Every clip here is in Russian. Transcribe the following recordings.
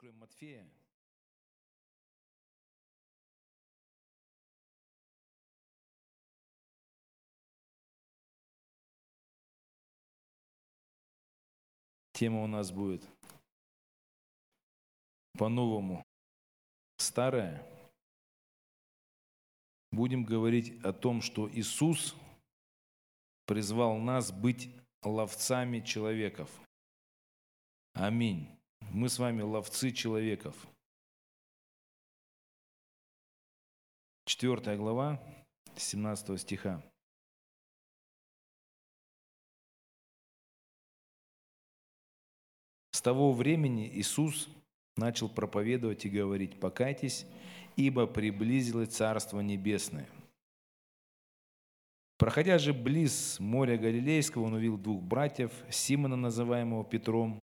откроем Матфея. Тема у нас будет по-новому старая. Будем говорить о том, что Иисус призвал нас быть ловцами человеков. Аминь. Мы с вами ловцы человеков. Четвертая глава, 17 стиха. С того времени Иисус начал проповедовать и говорить, покайтесь, ибо приблизилось Царство Небесное. Проходя же близ моря Галилейского, он увидел двух братьев, Симона, называемого Петром,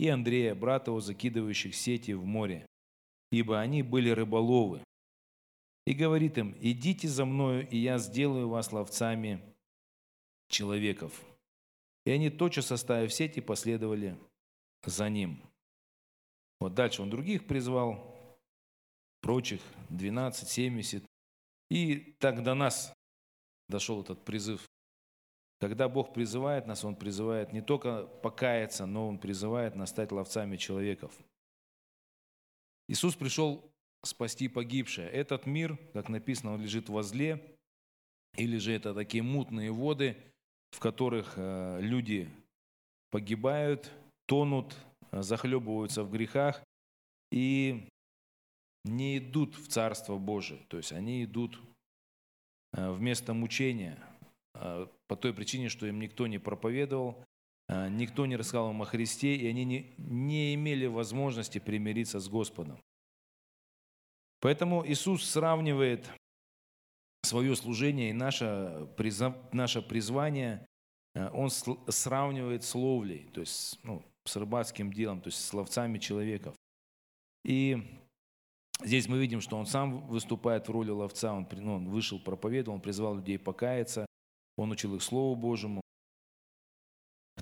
и Андрея, брата его, закидывающих сети в море, ибо они были рыболовы. И говорит им, идите за мною, и я сделаю вас ловцами человеков. И они, тотчас оставив сети, последовали за ним. Вот дальше он других призвал, прочих, 12, 70. И так до нас дошел этот призыв когда Бог призывает нас, Он призывает не только покаяться, но Он призывает нас стать ловцами человеков. Иисус пришел спасти погибшее. Этот мир, как написано, он лежит возле, или же это такие мутные воды, в которых э, люди погибают, тонут, захлебываются в грехах и не идут в Царство Божие. То есть они идут э, вместо мучения, по той причине, что им никто не проповедовал, а, никто не рассказал им о Христе, и они не, не имели возможности примириться с Господом. Поэтому Иисус сравнивает свое служение и наше, наше призвание, а, Он сравнивает с ловлей, то есть ну, с рыбацким делом, то есть с ловцами человеков. И здесь мы видим, что Он сам выступает в роли ловца, Он, ну, он вышел, проповедовал, Он призвал людей покаяться, он учил их Слову Божьему.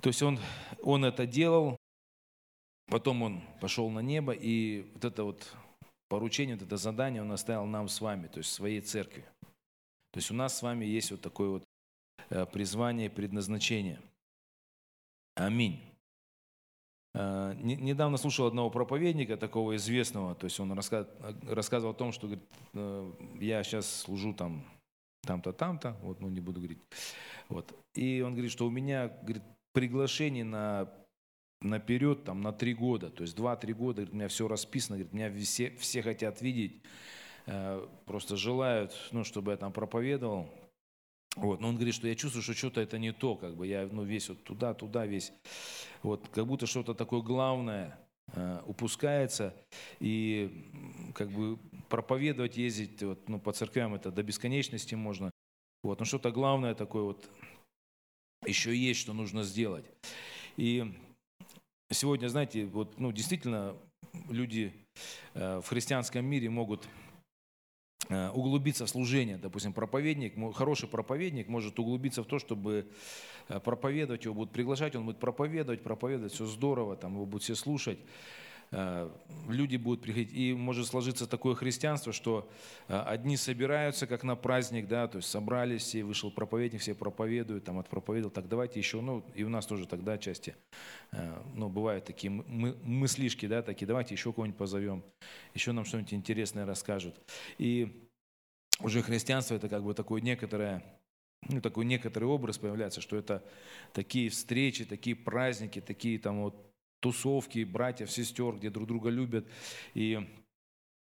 То есть он, он это делал, потом он пошел на небо, и вот это вот поручение, вот это задание он оставил нам с вами, то есть своей церкви. То есть у нас с вами есть вот такое вот э, призвание предназначение. Аминь. Э, недавно слушал одного проповедника, такого известного, то есть он рассказывал о том, что говорит, э, я сейчас служу там там-то, там-то, вот, ну не буду говорить. Вот. И он говорит, что у меня говорит, приглашение на наперед, там, на три года, то есть два-три года, говорит, у меня все расписано, говорит, меня все, все хотят видеть, э, просто желают, ну, чтобы я там проповедовал. Вот. Но он говорит, что я чувствую, что что-то это не то, как бы я ну, весь вот туда, туда весь, вот, как будто что-то такое главное э, упускается, и как бы проповедовать, ездить вот, ну, по церквям, это до бесконечности можно. Вот, но что-то главное такое вот еще есть, что нужно сделать. И сегодня, знаете, вот, ну, действительно, люди э, в христианском мире могут э, углубиться в служение. Допустим, проповедник, хороший проповедник может углубиться в то, чтобы э, проповедовать, его будут приглашать, он будет проповедовать, проповедовать, все здорово, там его будут все слушать. Э, люди будут приходить. И может сложиться такое христианство, что э, одни собираются как на праздник, да, то есть собрались, все, вышел проповедник, все проповедуют, там отпроповедовал, так давайте еще, ну и у нас тоже тогда части, э, ну бывают такие мыслишки, да, такие, давайте еще кого-нибудь позовем, еще нам что-нибудь интересное расскажут. И уже христианство это как бы такое некоторое ну, такой некоторый образ появляется, что это такие встречи, такие праздники, такие там вот тусовки братьев, сестер, где друг друга любят. И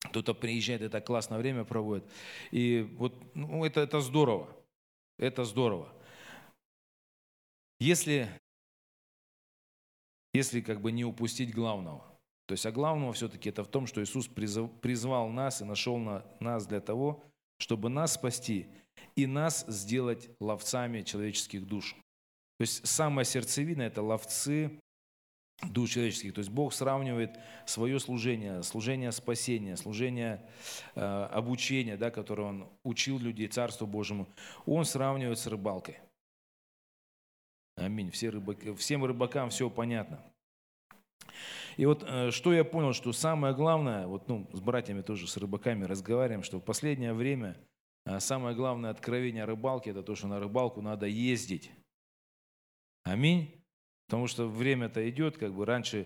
кто-то приезжает, это классное время проводит. И вот ну, это, это здорово. Это здорово. Если, если как бы не упустить главного. То есть, а главного все-таки это в том, что Иисус призвал нас и нашел на, нас для того, чтобы нас спасти и нас сделать ловцами человеческих душ. То есть самая сердцевина – это ловцы душ человеческих. То есть Бог сравнивает свое служение, служение спасения, служение э, обучения, да, которое Он учил людей Царству Божьему, Он сравнивает с рыбалкой. Аминь. Все рыбаки, всем рыбакам все понятно. И вот э, что я понял, что самое главное, вот ну, с братьями тоже, с рыбаками разговариваем, что в последнее время э, самое главное откровение рыбалки – это то, что на рыбалку надо ездить. Аминь. Потому что время-то идет, как бы раньше,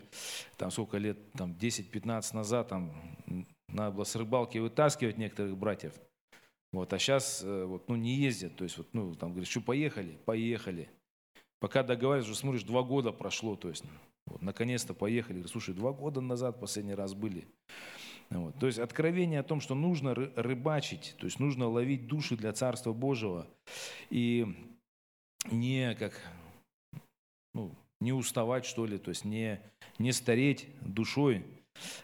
там сколько лет, там 10-15 назад, там надо было с рыбалки вытаскивать некоторых братьев. Вот, а сейчас э, вот, ну, не ездят. То есть, вот, ну, там говорят, что поехали? Поехали. Пока договариваешься, уже смотришь, два года прошло. То есть, вот, наконец-то поехали. Говорю, слушай, два года назад последний раз были. Вот. То есть откровение о том, что нужно рыбачить, то есть нужно ловить души для Царства Божьего и не как ну, не уставать, что ли, то есть не, не стареть душой,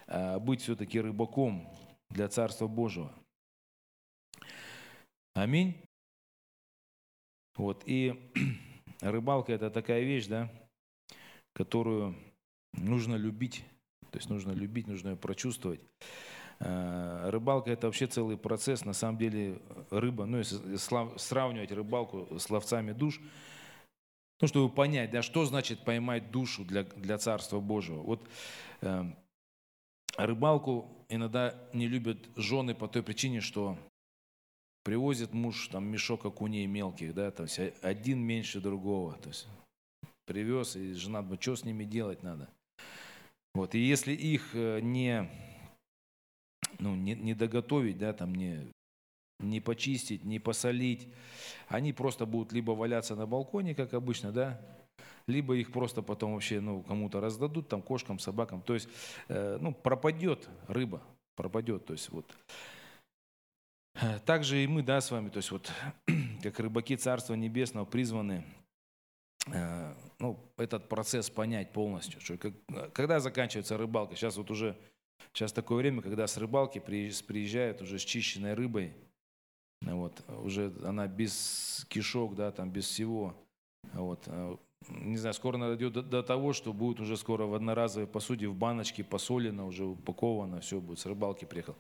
а быть все-таки рыбаком для Царства Божьего. Аминь. Вот, и рыбалка – это такая вещь, да, которую нужно любить, то есть нужно любить, нужно ее прочувствовать. А, рыбалка – это вообще целый процесс. На самом деле рыба, ну если сравнивать рыбалку с ловцами душ – ну, чтобы понять, да, что значит поймать душу для, для Царства Божьего. Вот э, рыбалку иногда не любят жены по той причине, что привозит муж там мешок окуней мелких, да, то есть один меньше другого, то есть привез, и жена думает, что с ними делать надо. Вот, и если их э, не, ну, не, не доготовить, да, там не не почистить, не посолить. Они просто будут либо валяться на балконе, как обычно, да, либо их просто потом вообще ну, кому-то раздадут, там, кошкам, собакам. То есть, э, ну, пропадет рыба, пропадет. То есть, вот. Также и мы, да, с вами, то есть, вот, как рыбаки Царства Небесного призваны э, ну, этот процесс понять полностью. Что, как, когда заканчивается рыбалка? Сейчас вот уже, сейчас такое время, когда с рыбалки приезжают уже с чищенной рыбой, вот, уже она без кишок, да, там без всего. Вот, а, не знаю, скоро дойдет до, до того, что будет уже скоро в одноразовой посуде, в баночке посолено, уже упаковано, все будет, с рыбалки приехал.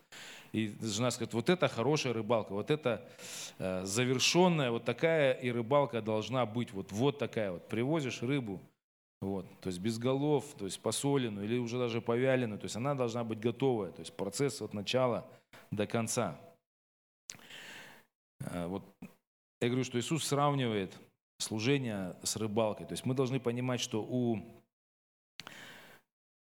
И жена скажет, вот это хорошая рыбалка, вот это э, завершенная, вот такая и рыбалка должна быть, вот, вот такая вот. Привозишь рыбу, вот, то есть без голов, то есть посоленную или уже даже повяленную, то есть она должна быть готовая, то есть процесс от начала до конца. Э, вот я говорю, что Иисус сравнивает служение с рыбалкой. То есть мы должны понимать, что у,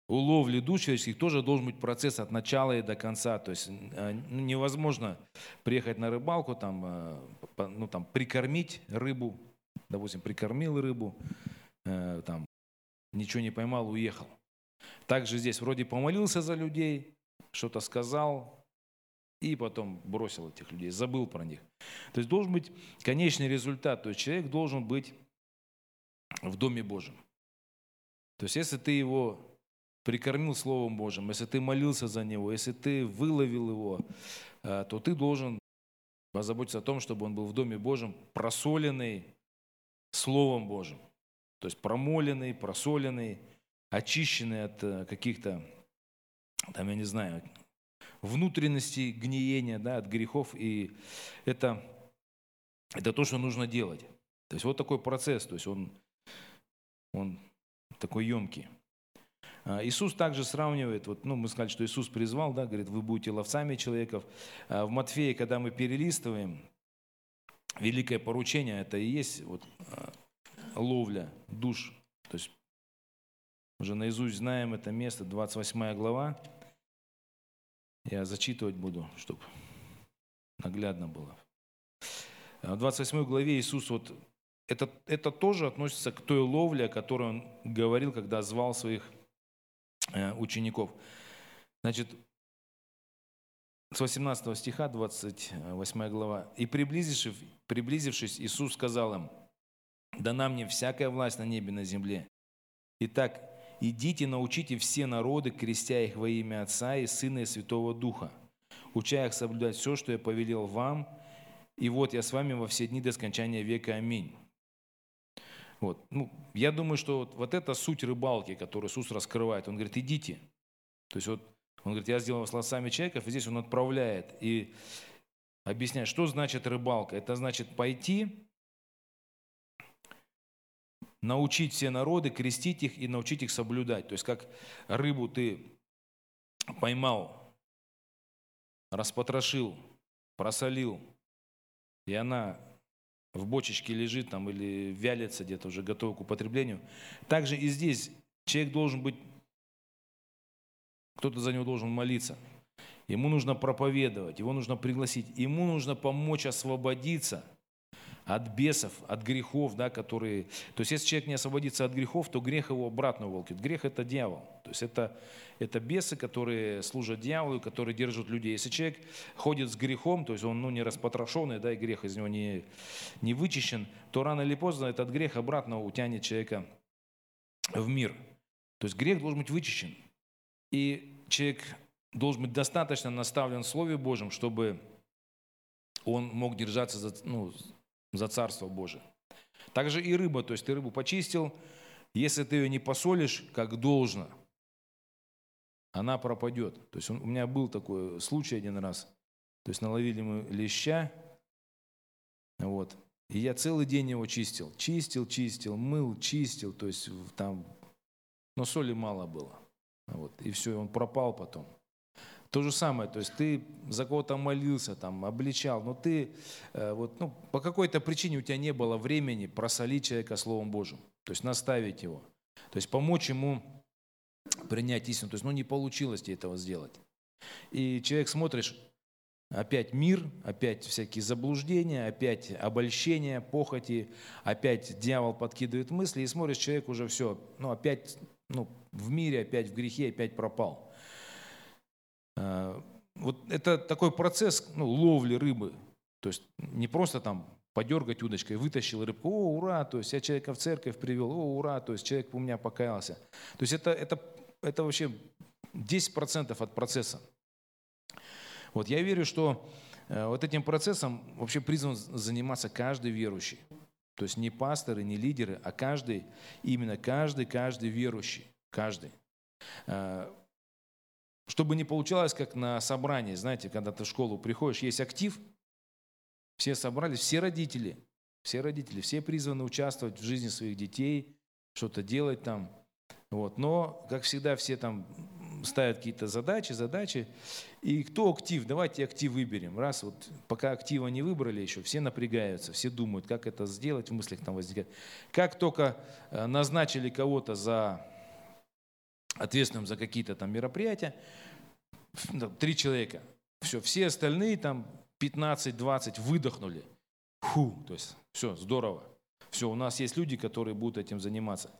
у ловли душ человеческих тоже должен быть процесс от начала и до конца. То есть э, ну, невозможно приехать на рыбалку, там, э, ну, там, прикормить рыбу, допустим, прикормил рыбу, там, ничего не поймал, уехал. Также здесь вроде помолился за людей, что-то сказал, и потом бросил этих людей, забыл про них. То есть должен быть конечный результат, то есть человек должен быть в Доме Божьем. То есть если ты его прикормил Словом Божьим, если ты молился за него, если ты выловил его, э, то ты должен позаботиться о том, чтобы он был в Доме Божьем просоленный Словом Божьим. То есть промоленный, просоленный, очищенный от э, каких-то, там, я не знаю, внутренности гниения, да, от грехов. И это, это то, что нужно делать. То есть вот такой процесс, то есть он, он такой емкий. А, Иисус также сравнивает, вот, ну, мы сказали, что Иисус призвал, да, говорит, вы будете ловцами человеков. А в Матфея, когда мы перелистываем, великое поручение, это и есть вот, а, ловля душ. То есть уже наизусть знаем это место, 28 глава. Я зачитывать буду, чтобы наглядно было. В 28 главе Иисус, вот, это, это тоже относится к той ловле, о которой Он говорил, когда звал своих э, учеников. Значит, с 18 стиха, 28 глава. «И приблизившись, приблизившись, Иисус сказал им, «Дана мне всякая власть на небе и на земле. Итак, «Идите, научите все народы, крестя их во имя Отца и Сына и Святого Духа, уча их соблюдать все, что я повелел вам, и вот я с вами во все дни до скончания века. Аминь». Вот. Ну, я думаю, что вот, вот это суть рыбалки, которую Иисус раскрывает. Он говорит, идите. То есть вот он говорит, я сделал вас лосами человеков, и здесь он отправляет и объясняет, что значит рыбалка. Это значит пойти научить все народы, крестить их и научить их соблюдать. То есть как рыбу ты поймал, распотрошил, просолил, и она в бочечке лежит там или вялится где-то уже готова к употреблению. Также и здесь человек должен быть, кто-то за него должен молиться. Ему нужно проповедовать, его нужно пригласить, ему нужно помочь освободиться – от бесов, от грехов, да, которые... То есть если человек не освободится от грехов, то грех его обратно уволкит. Грех – это дьявол. То есть это, это бесы, которые служат дьяволу, которые держат людей. Если человек ходит с грехом, то есть он ну, не распотрошенный, да, и грех из него не, не вычищен, то рано или поздно этот грех обратно утянет человека в мир. То есть грех должен быть вычищен. И человек должен быть достаточно наставлен в Слове Божьем, чтобы он мог держаться за, ну, за Царство Божие. Также и рыба, то есть ты рыбу почистил, если ты ее не посолишь, как должно, она пропадет. То есть у меня был такой случай один раз. То есть наловили мы леща, вот, и я целый день его чистил. Чистил, чистил, мыл, чистил, то есть там, но соли мало было. Вот, и все, он пропал потом. То же самое, то есть ты за кого-то молился, там, обличал, но ты э, вот, ну, по какой-то причине у тебя не было времени просолить человека Словом Божьим, то есть наставить его, то есть помочь ему принять истину. То есть, ну, не получилось тебе этого сделать. И человек смотришь, опять мир, опять всякие заблуждения, опять обольщения, похоти, опять дьявол подкидывает мысли, и смотришь, человек уже все, ну, опять ну, в мире, опять в грехе, опять пропал. Э, вот это такой процесс ну, ловли рыбы. То есть не просто там подергать удочкой, вытащил рыбку, о, ура, то есть я человека в церковь привел, о, ура, то есть человек у меня покаялся. То есть это, это, это вообще 10% от процесса. Вот я верю, что э, вот этим процессом вообще призван заниматься каждый верующий. То есть не пасторы, не лидеры, а каждый, именно каждый, каждый верующий, каждый. Чтобы не получалось, как на собрании, знаете, когда ты в школу приходишь, есть актив, все собрались, все родители, все родители, все призваны участвовать в жизни своих детей, что-то делать там. Вот. Но, как всегда, все там ставят какие-то задачи, задачи. И кто актив? Давайте актив выберем. Раз вот пока актива не выбрали еще, все напрягаются, все думают, как это сделать, в мыслях там возникает. Как только э, назначили кого-то за ответственным за какие-то там мероприятия, три человека. Все, все остальные там 15-20 выдохнули. Фу, то есть все, здорово. Все, у нас есть люди, которые будут этим заниматься.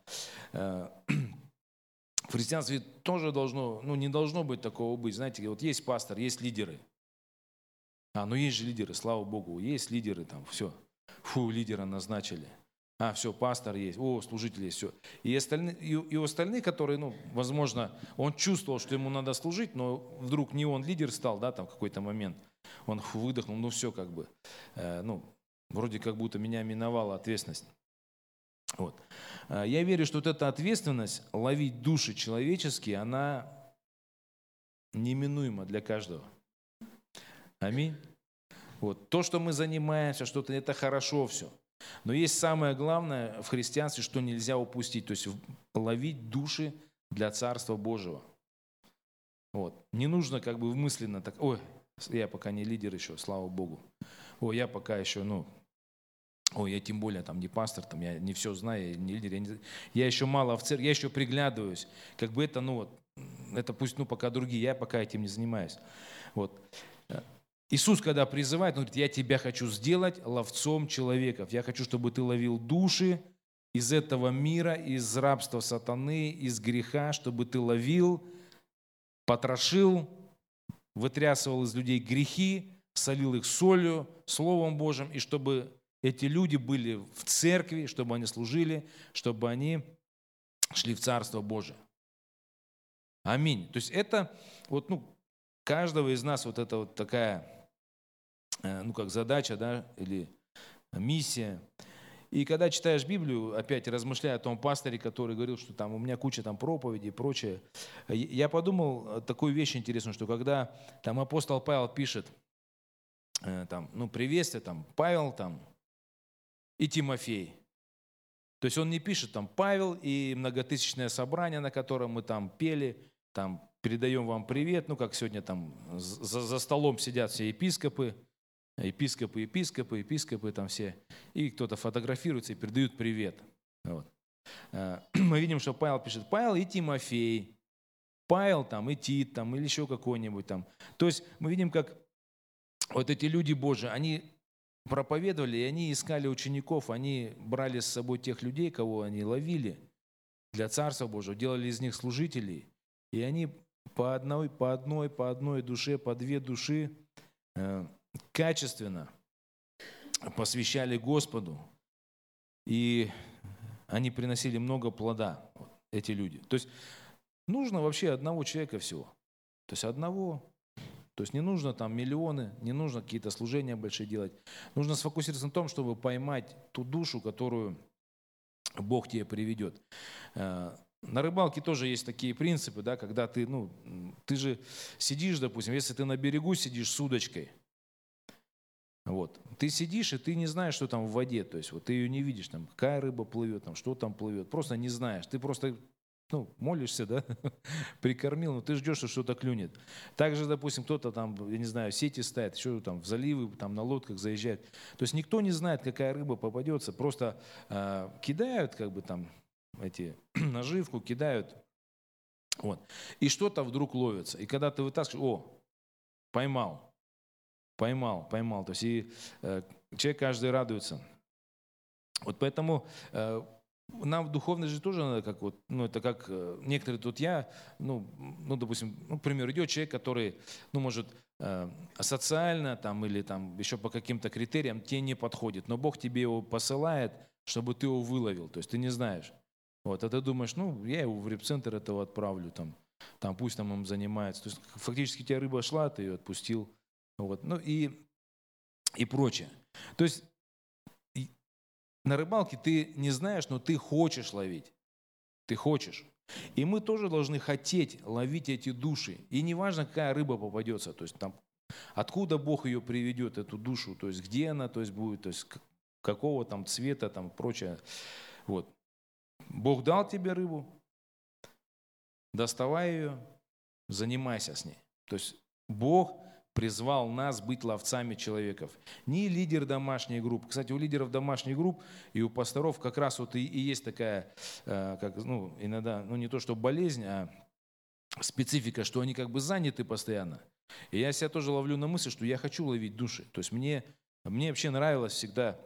Э, в христианстве тоже должно, ну не должно быть такого быть. Знаете, вот есть пастор, есть лидеры. А, ну есть же лидеры, слава Богу, есть лидеры там, все. Фу, лидера назначили. А, все, пастор есть, о, служитель есть, все. И, остальные, и, и у остальных, которые, ну, возможно, он чувствовал, что ему надо служить, но вдруг не он лидер стал, да, там в какой-то момент. Он выдохнул, ну все как бы, э, ну, вроде как будто меня миновала ответственность. Вот. Э, я верю, что вот эта ответственность ловить души человеческие, она неминуема для каждого. Аминь. Вот. То, что мы занимаемся, что-то это хорошо все. Но есть самое главное в христианстве, что нельзя упустить, то есть ловить души для Царства Божьего. Вот. Не нужно как бы мысленно так, ой, я пока не лидер еще, слава Богу. Ой, я пока еще, ну, ой, я тем более там не пастор, там я не все знаю, я не лидер, я, не, я еще мало в церкви, я еще приглядываюсь. Как бы это, ну вот, это пусть, ну, пока другие, я пока этим не занимаюсь. Вот. Иисус, когда призывает, он говорит, я тебя хочу сделать ловцом человеков. Я хочу, чтобы ты ловил души из этого мира, из рабства сатаны, из греха, чтобы ты ловил, потрошил, вытрясывал из людей грехи, солил их солью, Словом Божьим, и чтобы эти люди были в церкви, чтобы они служили, чтобы они шли в Царство Божие. Аминь. То есть это вот, ну, каждого из нас вот это вот такая ну, как задача, да, или миссия. И когда читаешь Библию, опять размышляя о том пасторе, который говорил, что там у меня куча там проповедей и прочее, я подумал такую вещь интересную, что когда там апостол Павел пишет, э, там, ну, приветствие, там, Павел там и Тимофей. То есть он не пишет там Павел и многотысячное собрание, на котором мы там пели, там передаем вам привет, ну как сегодня там за, за столом сидят все епископы, епископы, епископы, епископы там все, и кто-то фотографируется и передают привет. Вот. Э, мы видим, что Павел пишет, Павел и Тимофей, Павел там и Тит там или еще какой-нибудь там. То есть мы видим, как вот эти люди Божии, они проповедовали, и они искали учеников, они брали с собой тех людей, кого они ловили для Царства Божьего, делали из них служителей, и они по одной, по одной, по одной душе, по две души э, качественно посвящали Господу, и они приносили много плода, эти люди. То есть нужно вообще одного человека всего. То есть одного, то есть не нужно там миллионы, не нужно какие-то служения большие делать. Нужно сфокусироваться на том, чтобы поймать ту душу, которую Бог тебе приведет. Э, на рыбалке тоже есть такие принципы, да, когда ты, ну, ты же сидишь, допустим, если ты на берегу сидишь с удочкой, вот, ты сидишь, и ты не знаешь, что там в воде, то есть вот ты ее не видишь, там, какая рыба плывет, там, что там плывет, просто не знаешь, ты просто ну, молишься, да, прикормил, но ты ждешь, что что-то клюнет. Также, допустим, кто-то там, я не знаю, сети ставит, еще там в заливы, там на лодках заезжает. То есть никто не знает, какая рыба попадется, просто э, кидают как бы там эти наживку, кидают. Вот. И что-то вдруг ловится. И когда ты вытаскиваешь, о, поймал, поймал, поймал. То есть и э, человек каждый радуется. Вот поэтому э, нам в духовной тоже надо как вот, ну это как э, некоторые тут я, ну, ну допустим, ну, к примеру, идет человек, который, ну может, э, социально там или там еще по каким-то критериям тебе не подходит, но Бог тебе его посылает, чтобы ты его выловил, то есть ты не знаешь. Вот, а ты думаешь, ну, я его в репцентр этого отправлю, там, там пусть там им занимается. То есть фактически тебя рыба шла, ты ее отпустил. Вот, ну и, и прочее. То есть на рыбалке ты не знаешь, но ты хочешь ловить. Ты хочешь. И мы тоже должны хотеть ловить эти души. И неважно, какая рыба попадется. То есть там, откуда Бог ее приведет, эту душу, то есть где она то есть, будет, то есть какого там цвета, там прочее. Вот. Бог дал тебе рыбу, доставай ее, занимайся с ней. То есть Бог призвал нас быть ловцами человеков. Не лидер домашней группы. Кстати, у лидеров домашних групп и у пасторов как раз вот и, и есть такая, э, как, ну, иногда, ну не то что болезнь, а специфика, что они как бы заняты постоянно. И я себя тоже ловлю на мысли, что я хочу ловить души. То есть мне, мне вообще нравилось всегда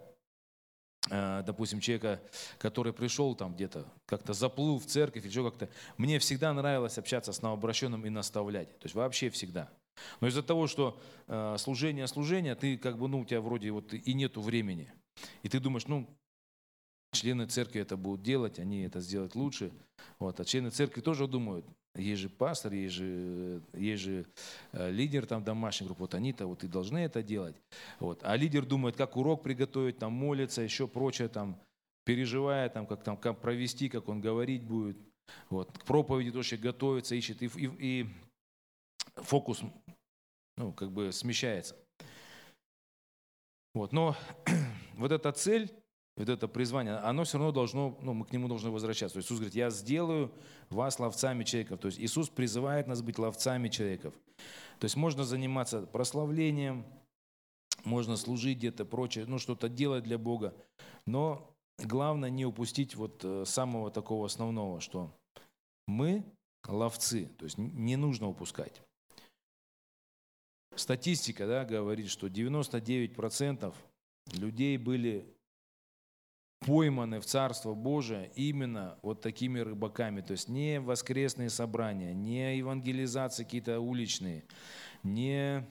Э, допустим, человека, который пришел там где-то, как-то заплыл в церковь или что как-то, мне всегда нравилось общаться с новообращенным и наставлять. То есть вообще всегда. Но из-за того, что э, служение, служение, ты как бы, ну, у тебя вроде вот и нету времени. И ты думаешь, ну, члены церкви это будут делать, они это сделают лучше. Вот. А члены церкви тоже думают, есть же пастор, есть же, есть же э, лидер там домашней группы, вот они-то вот и должны это делать. Вот. А лидер думает, как урок приготовить, там молится, еще прочее, там, переживая, там, как, там, как провести, как он говорить будет. Вот. К проповеди тоже готовится, ищет, и, и, и фокус ну, как бы смещается. Вот. Но вот эта цель вот это призвание, оно все равно должно, ну, мы к нему должны возвращаться. Иисус говорит, я сделаю вас ловцами человеков. То есть Иисус призывает нас быть ловцами человеков. То есть можно заниматься прославлением, можно служить где-то, прочее, ну, что-то делать для Бога. Но главное не упустить вот э, самого такого основного, что мы ловцы, то есть не нужно упускать. Статистика да, говорит, что 99% людей были пойманы в Царство Божие именно вот такими рыбаками. То есть не воскресные собрания, не евангелизации какие-то уличные, не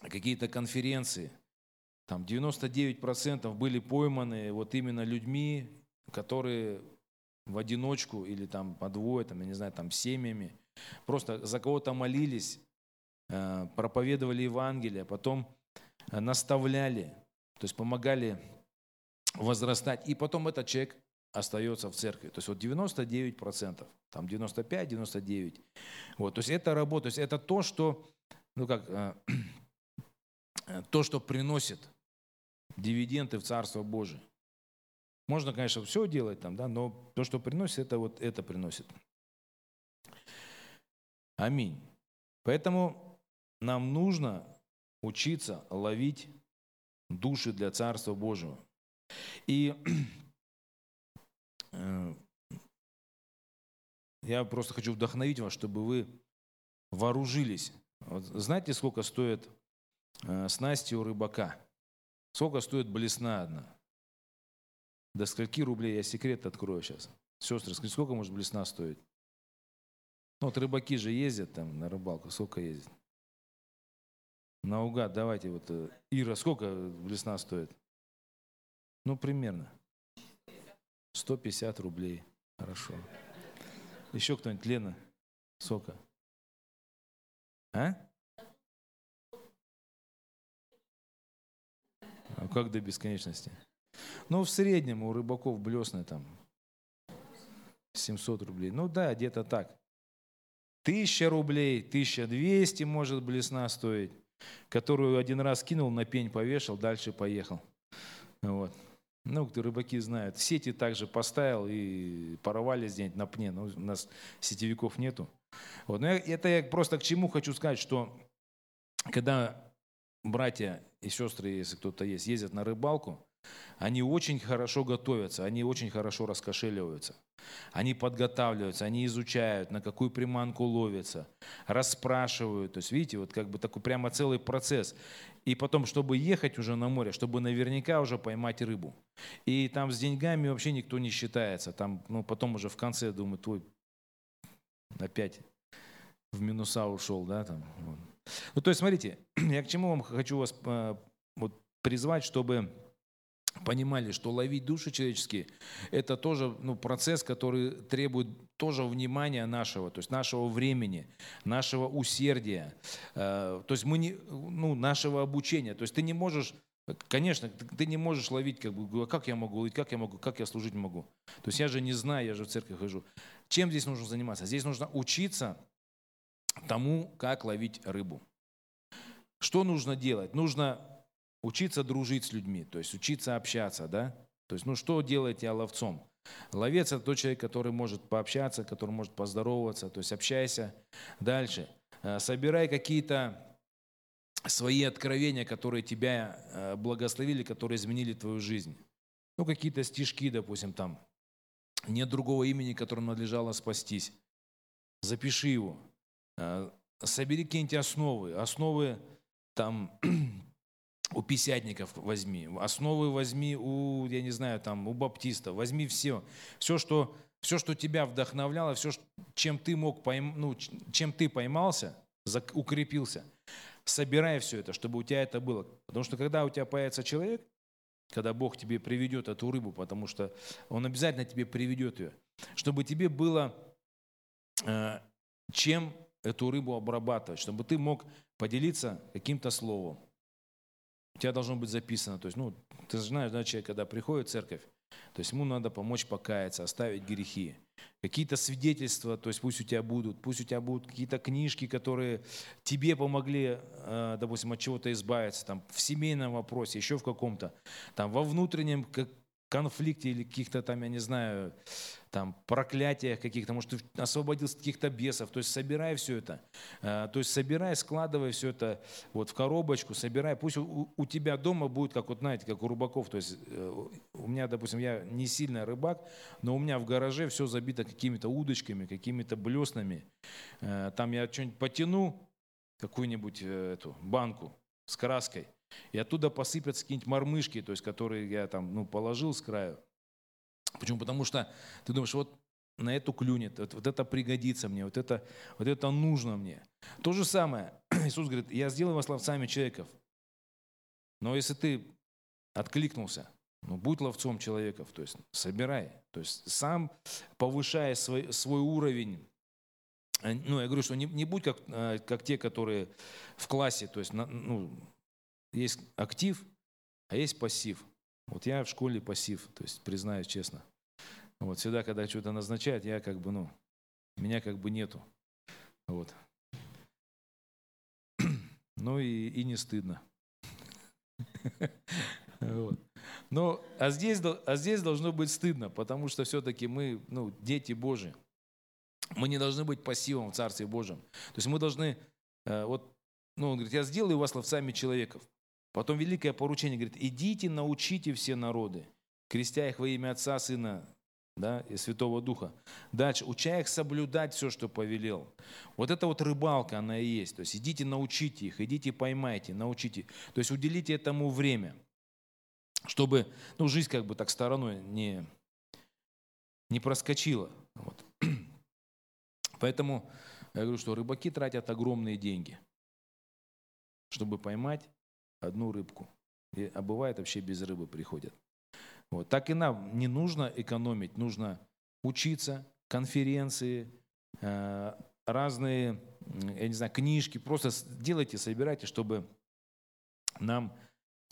какие-то конференции. Там 99% были пойманы вот именно людьми, которые в одиночку или там по двое, там, я не знаю, там семьями, просто за кого-то молились, проповедовали Евангелие, потом э, наставляли, то есть помогали возрастать. И потом этот человек остается в церкви. То есть вот 99%, там 95, 99. Вот, то есть это работа, то есть это то, что, ну как, э, то, что приносит дивиденды в Царство Божие. Можно, конечно, все делать там, да, но то, что приносит, это вот это приносит. Аминь. Поэтому нам нужно учиться ловить души для Царства Божьего. И э, я просто хочу вдохновить вас, чтобы вы вооружились. Вот знаете, сколько стоит э, снасти у рыбака? Сколько стоит блесна одна? До скольки рублей? Я секрет открою сейчас. Сестры, скажите, сколько может блесна стоить? Ну, вот рыбаки же ездят там на рыбалку. Сколько ездят? Наугад, давайте вот. Э, Ира, сколько блесна стоит? Ну, примерно. 150 рублей. Хорошо. Еще кто-нибудь? Лена, сколько? А? А как до бесконечности? Ну, в среднем у рыбаков блесны там 700 рублей. Ну да, где-то так. Тысяча рублей, 1200 может блесна стоить, которую один раз кинул, на пень повешал, дальше поехал. Вот. Ну, рыбаки знают. Сети также поставил и порвались где-нибудь на пне. Но у нас сетевиков нету. Вот. Но это я просто к чему хочу сказать, что когда братья и сестры, если кто-то есть, ездят на рыбалку, они очень хорошо готовятся, они очень хорошо раскошеливаются. Они подготавливаются, они изучают, на какую приманку ловятся, расспрашивают. То есть, видите, вот как бы такой прямо целый процесс. И потом, чтобы ехать уже на море, чтобы наверняка уже поймать рыбу. И там с деньгами вообще никто не считается. Там, ну, потом уже в конце, думаю, твой опять в минуса ушел, да, там. Вот. Ну, то есть, смотрите, я к чему вам хочу вас э, вот, призвать, чтобы понимали, что ловить души человеческие – это тоже ну, процесс, который требует тоже внимания нашего, то есть нашего времени, нашего усердия, э, то есть мы не, ну, нашего обучения. То есть ты не можешь Конечно, ты не можешь ловить, как бы, как я могу ловить, как я могу, как я служить могу. То есть я же не знаю, я же в церковь хожу. Чем здесь нужно заниматься? Здесь нужно учиться тому, как ловить рыбу. Что нужно делать? Нужно учиться дружить с людьми, то есть учиться общаться, да? То есть, ну что делает тебя ловцом? Ловец – это тот человек, который может пообщаться, который может поздороваться, то есть общайся. Дальше. Э, собирай какие-то свои откровения, которые тебя э, благословили, которые изменили твою жизнь. Ну, какие-то стишки, допустим, там. Нет другого имени, которым надлежало спастись. Запиши его. Э, собери какие-нибудь основы. Основы там у писятников возьми, основы возьми у, я не знаю, там, у баптистов, возьми все. Все, что, все, что тебя вдохновляло, все, чем ты мог пойм, ну, чем ты поймался, укрепился. Собирай все это, чтобы у тебя это было. Потому что когда у тебя появится человек, когда Бог тебе приведет эту рыбу, потому что Он обязательно тебе приведет ее, чтобы тебе было э, чем эту рыбу обрабатывать, чтобы ты мог поделиться каким-то словом, тебя должно быть записано. То есть, ну, ты знаешь, да, человек, когда приходит в церковь, то есть ему надо помочь покаяться, оставить грехи. Какие-то свидетельства, то есть пусть у тебя будут, пусть у тебя будут какие-то книжки, которые тебе помогли, э, допустим, от чего-то избавиться, там, в семейном вопросе, еще в каком-то, там, во внутреннем конфликте или каких-то там, я не знаю, там, проклятиях каких-то, может, освободился от каких-то бесов. То есть собирай все это. Э, то есть собирай, складывай все это вот в коробочку, собирай. Пусть у, у тебя дома будет, как вот, знаете, как у рыбаков. То есть э, у меня, допустим, я не сильный рыбак, но у меня в гараже все забито какими-то удочками, какими-то блеснами. Э, там я что-нибудь потяну, какую-нибудь эту банку с краской, и оттуда посыпятся какие-нибудь мормышки, то есть которые я там ну, положил с краю. Почему? Потому что ты думаешь, вот на эту клюнет, вот, вот это пригодится мне, вот это, вот это нужно мне. То же самое, Иисус говорит, я сделаю вас ловцами человеков. Но если ты откликнулся, ну, будь ловцом человеков, то есть собирай, то есть сам повышая свой, свой уровень. Ну, я говорю, что не, не будь как, э, как те, которые в классе, то есть ну, есть актив, а есть пассив. Вот я в школе пассив, то есть признаюсь честно. Вот всегда, когда что-то назначают, я как бы, ну, меня как бы нету. Вот. Ну и, и не стыдно. Вот. Но, а здесь, а здесь должно быть стыдно, потому что все-таки мы, ну, дети Божии. Мы не должны быть пассивом в Царстве Божьем. То есть мы должны, э, вот, ну, он говорит, я сделаю вас ловцами человеков. Потом великое поручение говорит, идите, научите все народы, крестя их во имя Отца, Сына да, и Святого Духа. Дальше, уча их соблюдать все, что повелел. Вот это вот рыбалка, она и есть. То есть идите, научите их, идите, поймайте, научите. То есть уделите этому время, чтобы ну, жизнь как бы так стороной не, не проскочила. Вот. Поэтому я говорю, что рыбаки тратят огромные деньги, чтобы поймать одну рыбку. И, а бывает вообще без рыбы приходят. Вот. Так и нам не нужно экономить, нужно учиться, конференции, э, разные, я не знаю, книжки. Просто делайте, собирайте, чтобы нам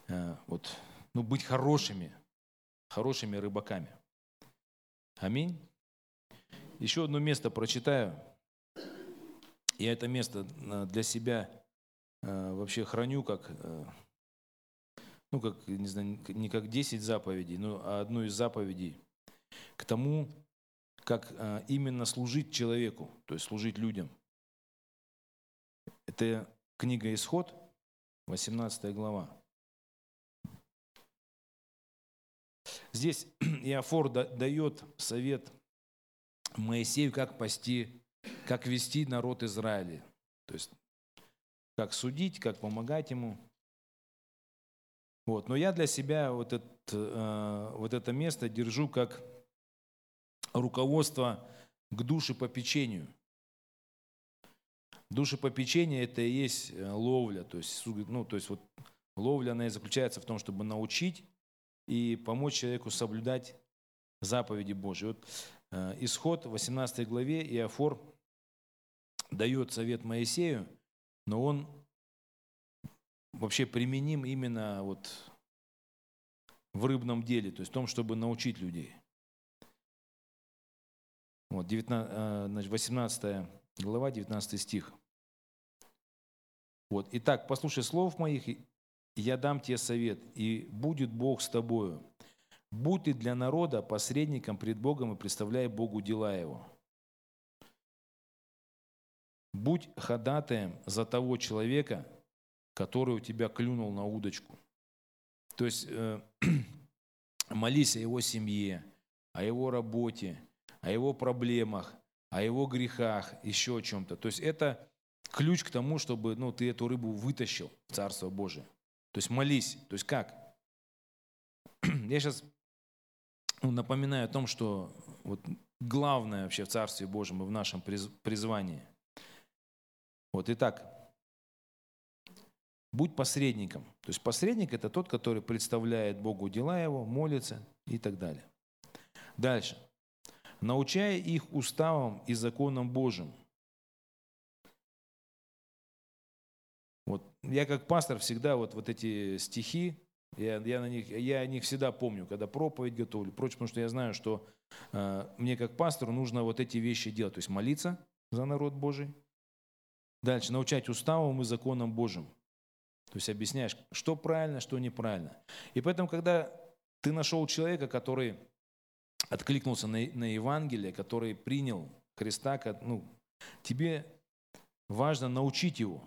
э, вот, ну, быть хорошими, хорошими рыбаками. Аминь. Еще одно место прочитаю. Я это место э, для себя вообще храню как ну, как, не знаю, не как 10 заповедей, но одну из заповедей к тому, как а, именно служить человеку, то есть служить людям. Это книга Исход, 18 глава. Здесь Иофор дает совет Моисею, как пасти, как вести народ Израиля. То есть, как судить, как помогать ему – вот. Но я для себя вот это, э, вот это место держу как руководство к душепопечению. Душепопечение – это и есть э, ловля. То есть, ну, то есть вот ловля, она и заключается в том, чтобы научить и помочь человеку соблюдать заповеди Божьи. Вот, э, исход 18 главе Иофор дает совет Моисею, но он вообще применим именно вот в рыбном деле, то есть в том, чтобы научить людей. Вот, 19, 18 э, глава, 19 стих. Вот. Итак, послушай слов моих, я дам тебе совет, и будет Бог с тобою. Будь ты для народа посредником пред Богом и представляй Богу дела Его. Будь ходатаем за того человека, который у тебя клюнул на удочку. То есть э, молись о его семье, о его работе, о его проблемах, о его грехах, еще о чем-то. То есть это ключ к тому, чтобы ну, ты эту рыбу вытащил в Царство Божие. То есть молись. То есть как? Я сейчас ну, напоминаю о том, что вот главное вообще в Царстве Божьем и в нашем призвании. Вот, итак, Будь посредником. То есть посредник – это тот, который представляет Богу дела его, молится и так далее. Дальше. Научая их уставам и законам Божьим. Вот я как пастор всегда вот, вот эти стихи, я, я, на них, я о них всегда помню, когда проповедь готовлю, прочее, потому что я знаю, что э, мне как пастору нужно вот эти вещи делать, то есть молиться за народ Божий. Дальше, научать уставам и законам Божьим. То есть объясняешь, что правильно, что неправильно. И поэтому, когда ты нашел человека, который откликнулся на, на Евангелие, который принял Христа, ну, тебе важно научить его.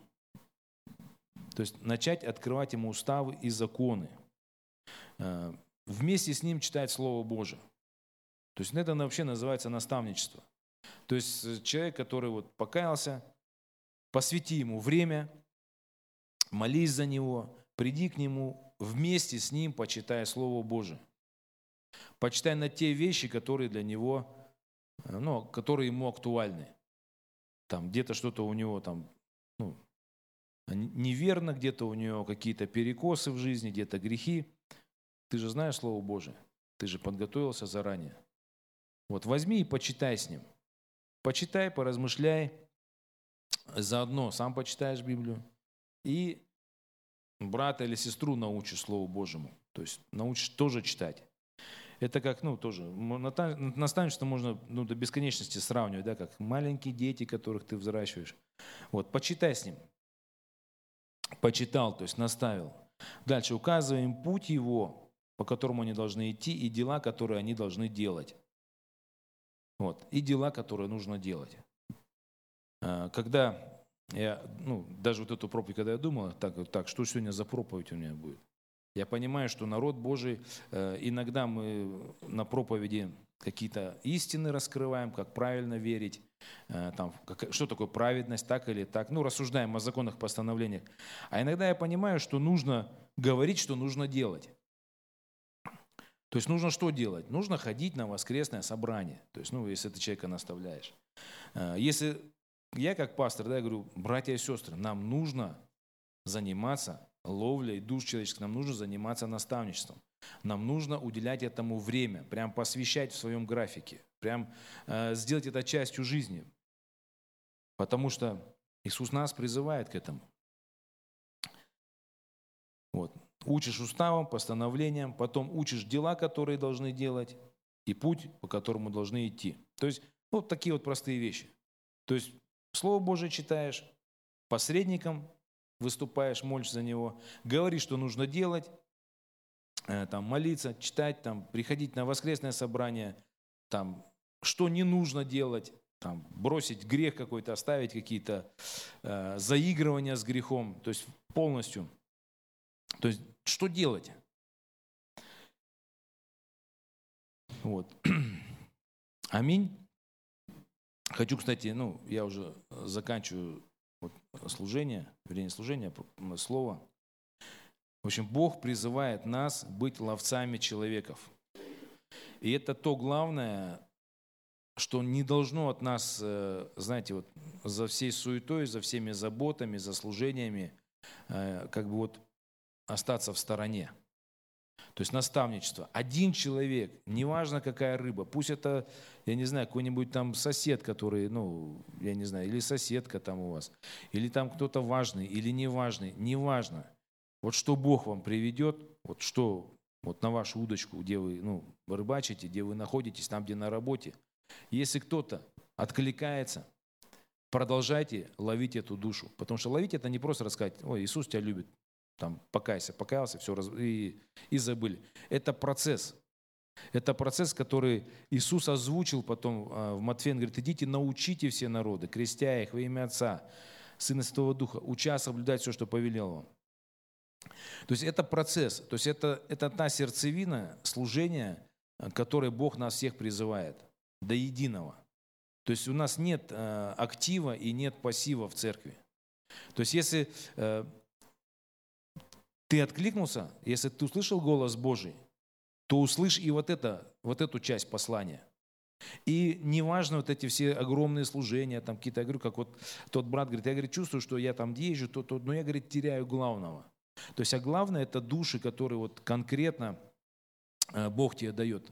То есть начать открывать ему уставы и законы. Э, вместе с ним читать Слово Божие. То есть это вообще называется наставничество. То есть э, человек, который вот покаялся, посвяти ему время – молись за него, приди к нему, вместе с ним почитай Слово Божие. Почитай на те вещи, которые для него, э, ну, которые ему актуальны. Там где-то что-то у него там, ну, неверно, где-то у него какие-то перекосы в жизни, где-то грехи. Ты же знаешь Слово Божие, ты же подготовился заранее. Вот возьми и почитай с ним. Почитай, поразмышляй, заодно сам почитаешь Библию, и брата или сестру научишь Слову Божьему. То есть научишь тоже читать. Это как, ну, тоже, наставничество можно ну, до бесконечности сравнивать, да, как маленькие дети, которых ты взращиваешь. Вот, почитай с ним. Почитал, то есть наставил. Дальше, указываем путь его, по которому они должны идти, и дела, которые они должны делать. Вот. И дела, которые нужно делать. А, когда я, ну, даже вот эту проповедь, когда я думал, так, так, что сегодня за проповедь у меня будет? Я понимаю, что народ Божий, э, иногда мы на проповеди какие-то истины раскрываем, как правильно верить, э, там, как, что такое праведность, так или так. Ну, рассуждаем о законах, постановлениях. А иногда я понимаю, что нужно говорить, что нужно делать. То есть нужно что делать? Нужно ходить на воскресное собрание. То есть, ну, если ты человека наставляешь. Э, если я как пастор, да, я говорю, братья и сестры, нам нужно заниматься ловлей душ человеческих, нам нужно заниматься наставничеством. Нам нужно уделять этому время, прям посвящать в своем графике, прям э, сделать это частью жизни. Потому что Иисус нас призывает к этому. Вот. Учишь уставам, постановлениям, потом учишь дела, которые должны делать, и путь, по которому должны идти. То есть, вот такие вот простые вещи. То есть, Слово Божие читаешь, посредником выступаешь, молишься за него, говоришь, что нужно делать, э, там, молиться, читать, там, приходить на воскресное собрание, там, что не нужно делать, там, бросить грех какой-то, оставить какие-то э, заигрывания с грехом, то есть полностью. То есть что делать? Вот. Аминь. Хочу, кстати, ну, я уже заканчиваю вот, служение, вернее, служение, слово. В общем, Бог призывает нас быть ловцами человеков. И это то главное, что не должно от нас, э, знаете, вот за всей суетой, за всеми заботами, за служениями, э, как бы вот остаться в стороне. То есть наставничество. Один человек, неважно какая рыба, пусть это, я не знаю, какой-нибудь там сосед, который, ну, я не знаю, или соседка там у вас, или там кто-то важный, или неважный, неважно. Вот что Бог вам приведет, вот что вот на вашу удочку, где вы ну, рыбачите, где вы находитесь, там, где на работе. Если кто-то откликается, продолжайте ловить эту душу. Потому что ловить это не просто рассказать, ой, Иисус тебя любит, там, покайся, покаялся, все, и, и забыли. Это процесс. Это процесс, который Иисус озвучил потом а, в Матфея. Он говорит, идите, научите все народы, крестя их во имя Отца, Сына Святого Духа, уча соблюдать все, что повелел вам. То есть это процесс, то есть это, это та сердцевина служения, которой Бог нас всех призывает до единого. То есть у нас нет э, актива и нет пассива в церкви. То есть если э, ты откликнулся, если ты услышал голос Божий, то услышь и вот, это, вот эту часть послания. И неважно вот эти все огромные служения, там какие-то, я говорю, как вот тот брат говорит, я говорит, чувствую, что я там езжу, то, то, но я, говорит, теряю главного. То есть, а главное это души, которые вот конкретно э, Бог тебе дает,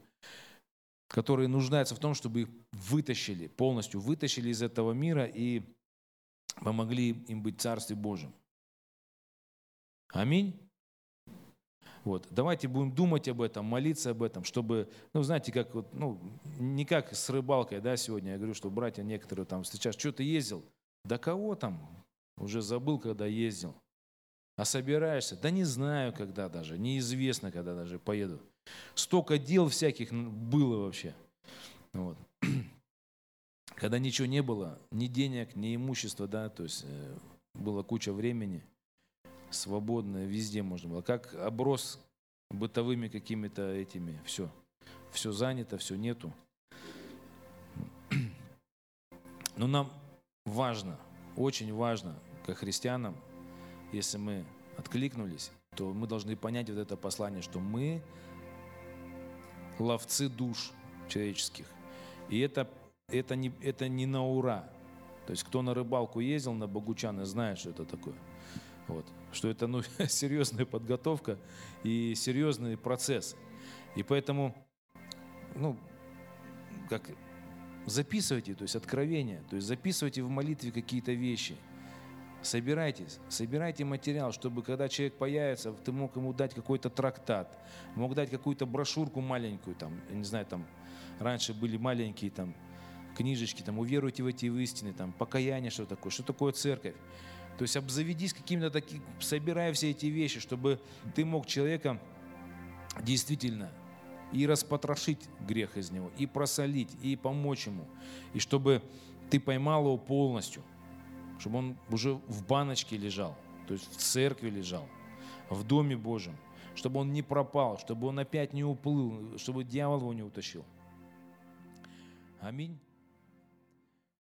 которые нуждаются в том, чтобы их вытащили, полностью вытащили из этого мира и помогли им быть в Царстве Божьем. Аминь. Вот. Давайте будем думать об этом, молиться об этом, чтобы, ну, знаете, как вот, ну, не как с рыбалкой, да, сегодня я говорю, что братья некоторые там встречают, что ты ездил? Да кого там? Уже забыл, когда ездил. А собираешься? Да не знаю, когда даже, неизвестно, когда даже поеду. Столько дел всяких было вообще. Вот. Когда ничего не было, ни денег, ни имущества, да, то есть э, было куча времени – свободно, везде можно было. Как оброс бытовыми какими-то этими, все. Все занято, все нету. Но нам важно, очень важно, как христианам, если мы откликнулись, то мы должны понять вот это послание, что мы ловцы душ человеческих. И это, это, не, это не на ура. То есть кто на рыбалку ездил, на Богучаны, знает, что это такое. Вот. Что это ну, серьезная подготовка и серьезный процесс. И поэтому, ну, как записывайте, то есть откровения, то есть записывайте в молитве какие-то вещи. Собирайтесь, собирайте материал, чтобы когда человек появится, ты мог ему дать какой-то трактат, мог дать какую-то брошюрку маленькую, там, я не знаю, там, раньше были маленькие там книжечки, там, уверуйте в эти истины, там, покаяние, что такое, что такое церковь. То есть обзаведись какими-то такими, собирая все эти вещи, чтобы ты мог человека действительно и распотрошить грех из него, и просолить, и помочь ему, и чтобы ты поймал его полностью, чтобы он уже в баночке лежал, то есть в церкви лежал, в Доме Божьем, чтобы он не пропал, чтобы он опять не уплыл, чтобы дьявол его не утащил. Аминь.